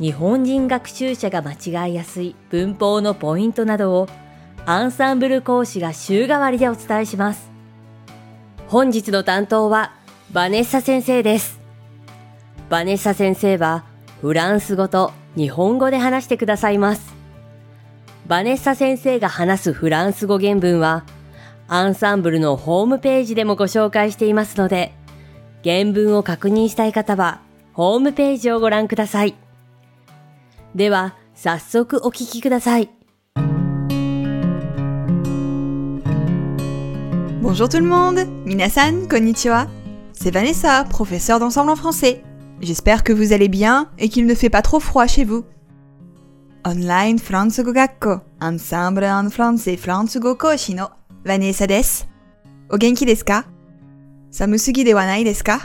日本人学習者が間違いやすい文法のポイントなどをアンサンブル講師が週替わりでお伝えします。本日の担当はバネッサ先生です。バネッサ先生はフランス語と日本語で話してくださいます。バネッサ先生が話すフランス語原文はアンサンブルのホームページでもご紹介していますので、原文を確認したい方はホームページをご覧ください。では、早速お聞きください。Bonjour tout le monde, minasan, konnichiwa. C'est Vanessa, professeure d'ensemble en français. J'espère que vous allez bien et qu'il ne fait pas trop froid chez vous. Online Fransugo Gakko, ensemble en français Fransugo Koshi no Vanessa desu. O genki desu ka? Samusugi de wa nai desu ka?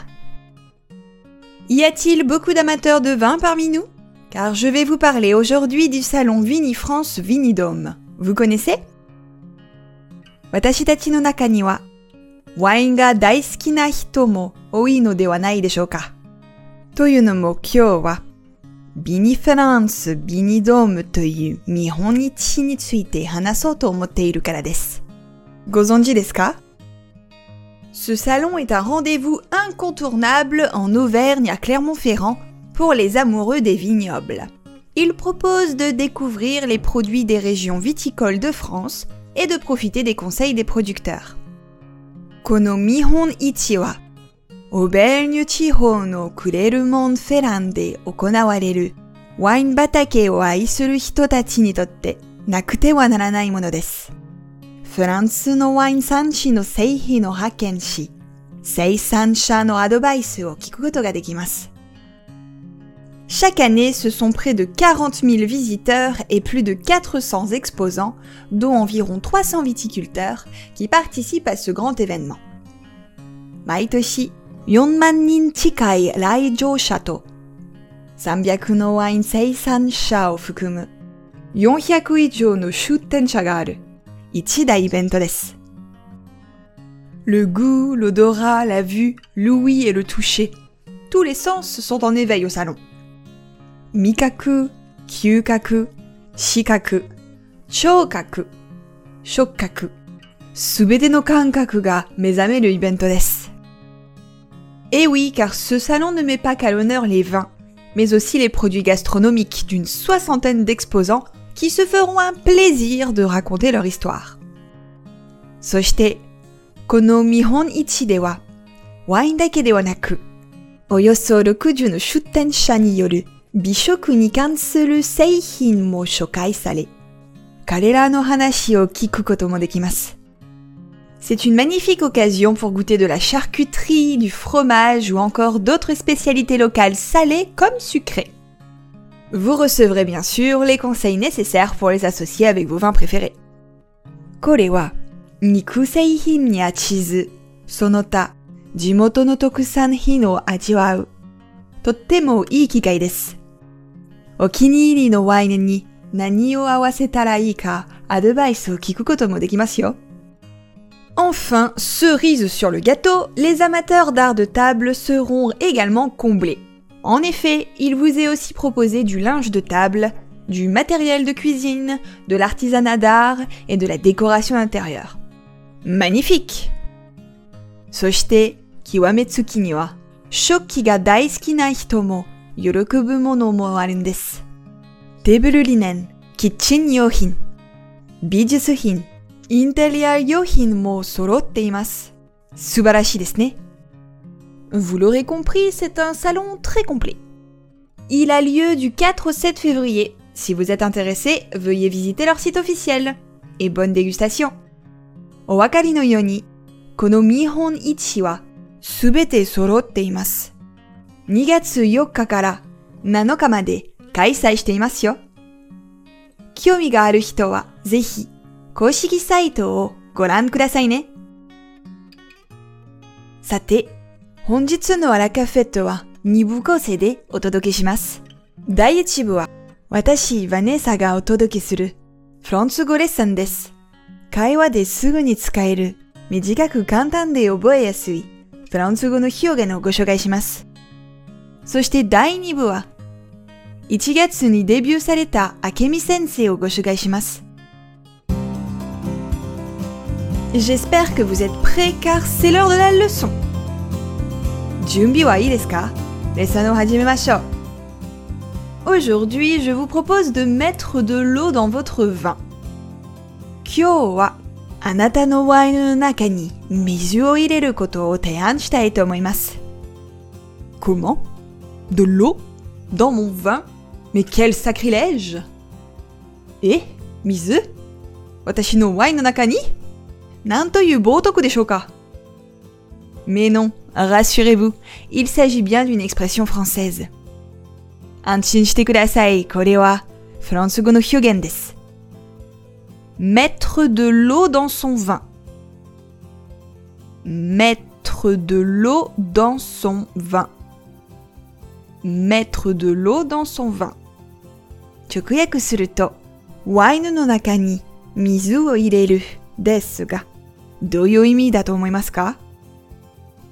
Y a-t-il beaucoup d'amateurs de vin parmi nous car je vais vous parler aujourd'hui du salon Vinifrance Vinidome. Vous connaissez? Watashi tachi no naka ni wa wine ga daisuki na hito mo oi no de wa nai deshou ka. Toyu no mo kyou wa Vinifrance Vinidome toyu nihon ichi ni tsuite hanasou to omotte kara desu. Gozonji desu ka? Ce salon est un rendez-vous incontournable en Auvergne à Clermont-Ferrand pour les amoureux des vignobles. Il propose de découvrir les produits des régions viticoles de France et de profiter des conseils des producteurs. Kono Mihon Ichi wa Auvergne Chiho no Kurerumon Ferran de okonawareru wine batake o aisuru hito tachi ni totte nakute wa naranai mono desu. フランスのワイン産地の製品を発見し、生産者のアドバイスを聞くことができます。 Chaque année, ce sont près de 40 000 visiteurs et plus de 400 exposants, dont environ 300 viticulteurs, qui participent à ce grand événement. Maitoshi, 4万人近い来場者と、300のワイン生産者を含む400以上の出店者がある一大イベントです。Le goût, l'odorat, la vue, l'ouïe et le toucher. Tous les sens sont en éveil au salon. 味覚、嗅覚、視覚、聴覚、触覚、すべての感覚が目覚めるイベントです。Et oui, car ce salon ne met pas qu'à l'honneur les vins, mais aussi les produits gastronomiques d'une soixantaine d'exposants qui se feront un plaisir de raconter leur histoire. そして、この見本市では、ワインだけではなく、およそ60の出店者による 美食に関する製品も紹介され、彼らの話を聞くこともできます。C'est une magnifique occasion pour goûter de la charcuterie, du fromage ou encore d'autres spécialités locales salées comme sucrées. Vous recevrez bien sûr les conseils nécessaires pour les associer avec vos vins préférés. これは肉製品やチーズ、その他地元の特産品を味わう。とってもいい機会です。 お気に入りのワインに何を合わせたらいいかアドバイスを聞くこともできますよ。Enfin, cerise sur le gâteau, les amateurs d'art de table seront également comblés. En effet, il vous est aussi proposé du linge de table, du matériel de cuisine, de l'artisanat d'art et de la décoration intérieure. Magnifique! そして、極めつきには、食器が大好きな人も 喜ぶものもあるんです。テーブルリネン、キッチン用品、美術品、インテリア用品も揃っています。素晴らしいですね。Vous l'aurez compris, c'est un salon très complet. Il a lieu du 4 au 7 février. Si vous êtes intéressé, veuillez visiter leur site officiel. Et bonne dégustation. お分かりのように、この見本市はすべて揃っています。 2月4日から7日まで開催していますよ。興味がある人はぜひ公式サイトをご覧くださいね。さて、本日のアラカフェットは2部構成でお届けします。第1部は私、ヴァネーサがお届けするフランス語レッスンです。会話ですぐに使える短く簡単で覚えやすいフランス語の表現をご紹介します。そして第2部は1月にデビューされた明美先生をご紹介します。J'espère que vous êtes prêts car c'est l'heure de la leçon. 準備はいいですかレッスンを始めましょう。Aujourd'hui, je vous propose de mettre de l'eau dans votre vin. 今日はあなたのワインの中に水を入れることを提案したいと思います。Comment de l'eau dans mon vin. Mais quel sacrilège Eh Mizu Watashi no wai no naka botoku de shoka Mais non, rassurez-vous, il s'agit bien d'une expression française. Anshin shite kudasai, kore wa Fransugo no hyogen desu. Mettre de l'eau dans son vin. Mettre de l'eau dans son vin Mettre de l'eau dans son vin. 直訳すると、ワインの中に水を入れるですが、どういう意味だと思いますか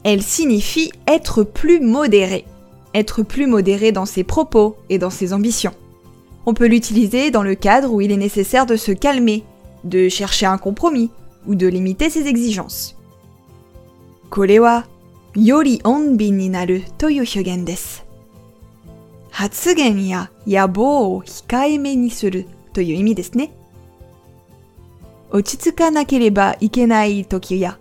Elle signifie être plus modéré. Être plus modéré dans ses propos et dans ses ambitions. On peut l'utiliser dans le cadre où il est nécessaire de se calmer, de chercher un compromis ou de limiter ses exigences. これは、より穏便になるという表現です。 発言や野望を控えめにするという意味ですね。落ち着かなければいけない時や、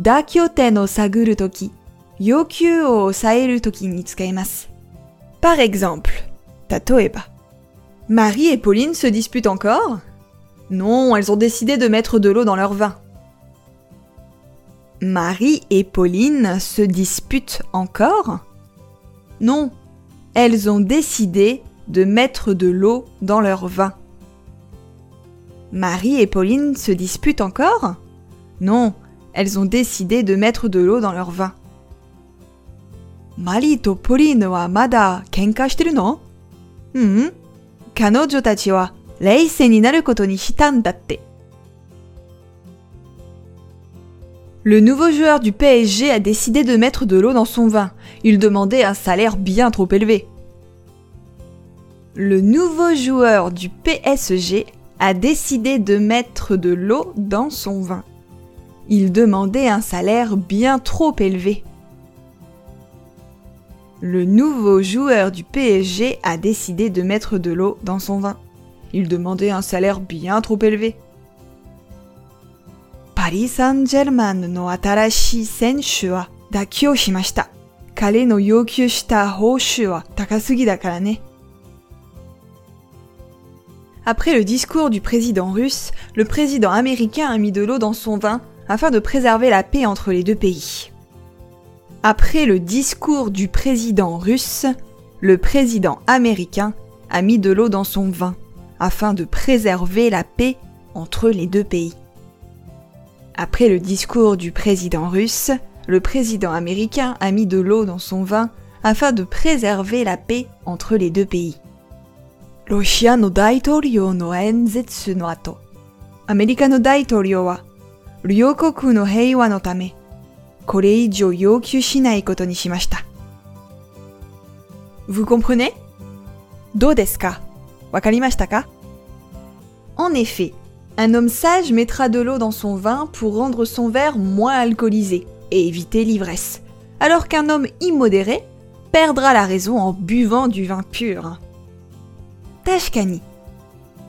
妥協点を探る時、要求を抑える時に使います。Par exemple, 例えば、Marie et Pauline se disputent encore Non, elles ont décidé de mettre de l'eau dans leur vin. Marie et Pauline se disputent encore Non, elles ont décidé de mettre de l'eau dans leur vin. Marie et Pauline se disputent encore? Non, elles ont décidé de mettre de l'eau dans leur vin. Marie to Pauline wa mada kenka shiteru no? Hum, kanojo tachi wa reisei ni naru koto ni datte. Le nouveau joueur du PSG a décidé de mettre de l'eau dans son vin. Il demandait un salaire bien trop élevé. Le nouveau joueur du PSG a décidé de mettre de l'eau dans son vin. Il demandait un salaire bien trop élevé. Le nouveau joueur du PSG a décidé de mettre de l'eau dans son vin. Il demandait un salaire bien trop élevé. Paris Saint-Germain の新しい選手は妥協しました。彼の要求した報酬は高すぎだからね。Après le discours du président russe, le président américain a mis de l'eau dans son vin afin de préserver la paix entre les deux pays. Après le discours du président russe, le président américain a mis de l'eau dans son vin afin de préserver la paix entre les deux pays. Après le discours du président russe, le président américain a mis de l'eau dans son vin afin de préserver la paix entre les deux pays. Vous comprenez? Do? En effet, un homme sage mettra de l'eau dans son vin pour rendre son verre moins alcoolisé et éviter l'ivresse, alors qu'un homme immodéré perdra la raison en buvant du vin pur. Tashkani,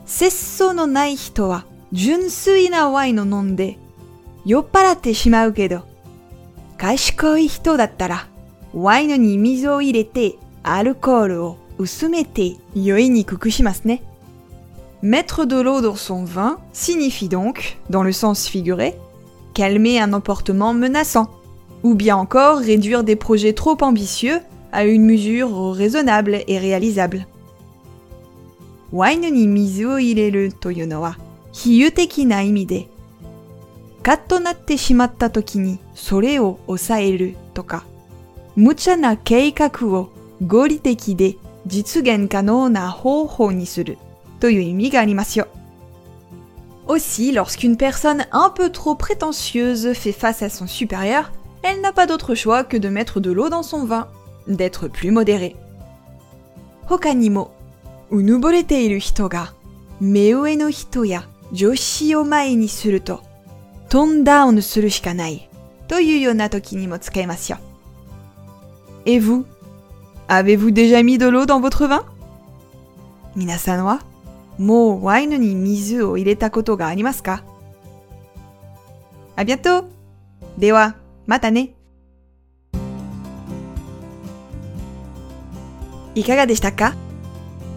Sesso no nai hito wa junsui na wine nonde yopparate shimau kedo. Kashikoi hito dattara wine ni mizu o irete alcool o usumete yoi ni kukushimasu ne. Mettre de l'eau dans son vin signifie donc, dans le sens figuré, calmer un emportement menaçant, ou bien encore réduire des projets trop ambitieux à une mesure raisonnable et réalisable. Wine ni mizu ireru toyo no wa hiyuteki na imi de katt natte shimatta toki ni sore o osaeru toka. Mucha na keikaku wo goriteki de jitsugen kanou na houhou ni suru. とか、無茶な計画を合理的で実現可能な方法にするという意味がありますよ。Aussi, lorsqu'une personne un peu trop prétentieuse fait face à son supérieur, elle n'a pas d'autre choix que de mettre de l'eau dans son vin, d'être plus modérée. 他にも、うぬぼれている人が、目上の人や女子を前にすると、トンダウンするしかないというような時にも使えますよ。Et vous Avez-vous déjà mis de l'eau dans votre vin 皆さんは もうワインに水を入れたことがありますか？À bientôt! では、またねいかがでしたか？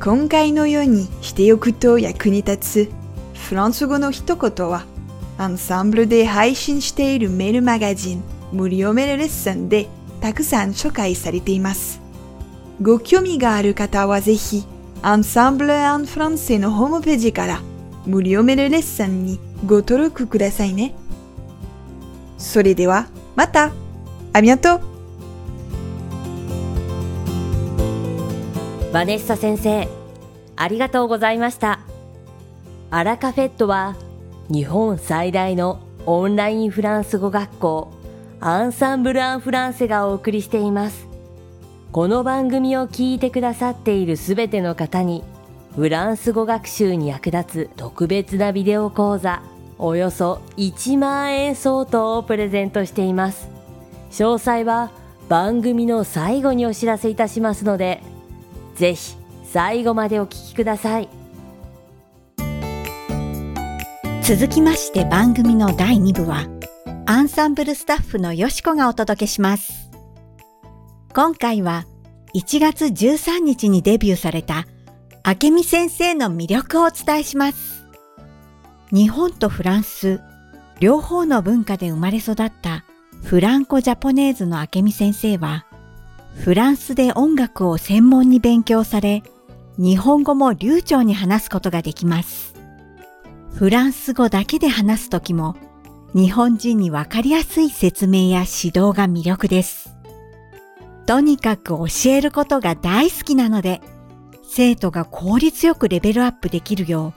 今回のようにしておくと役に立つフランス語の一言はアンサンブルで配信しているメールマガジン無料メールレッスンでたくさん紹介されています。ご興味がある方はぜひアンサンブル・アン・フランセのホームページから無料メールレッスンにご登録くださいね。それではまたありがとうバネッサ先生、ありがとうございました。アラカフェットは日本最大のオンラインフランス語学校アンサンブル・アン・フランセがお送りしています。この番組を聞いてくださっているすべての方にフランス語学習に役立つ特別なビデオ講座およそ1万円相当をプレゼントしています。詳細は番組の最後にお知らせいたしますので、ぜひ最後までお聞きください。続きまして番組の第2部は、アンサンブルスタッフのよしこがお届けします。今回は1月13日にデビューされた明美先生の魅力をお伝えします。日本とフランス、両方の文化で生まれ育ったフランコジャポネーズの明美先生は、フランスで音楽を専門に勉強され、日本語も流暢に話すことができます。フランス語だけで話すときも、日本人にわかりやすい説明や指導が魅力です。とにかく教えることが大好きなので、生徒が効率よくレベルアップできるよ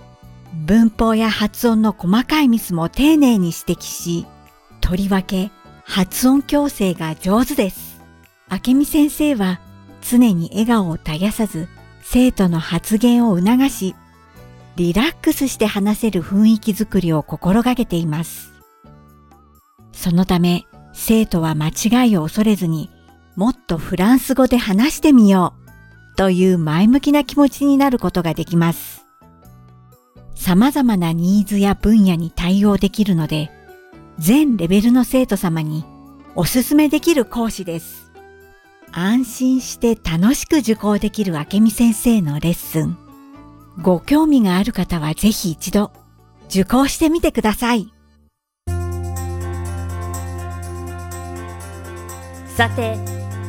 う、文法や発音の細かいミスも丁寧に指摘し、とりわけ発音矯正が上手です。明美先生は常に笑顔を絶やさず、生徒の発言を促し、リラックスして話せる雰囲気づくりを心がけています。そのため、生徒は間違いを恐れずに、もっとフランス語で話してみようという前向きな気持ちになることができます。様々なニーズや分野に対応できるので、全レベルの生徒様におすすめできる講師です。安心して楽しく受講できる明美先生のレッスン。ご興味がある方はぜひ一度受講してみてください。さて、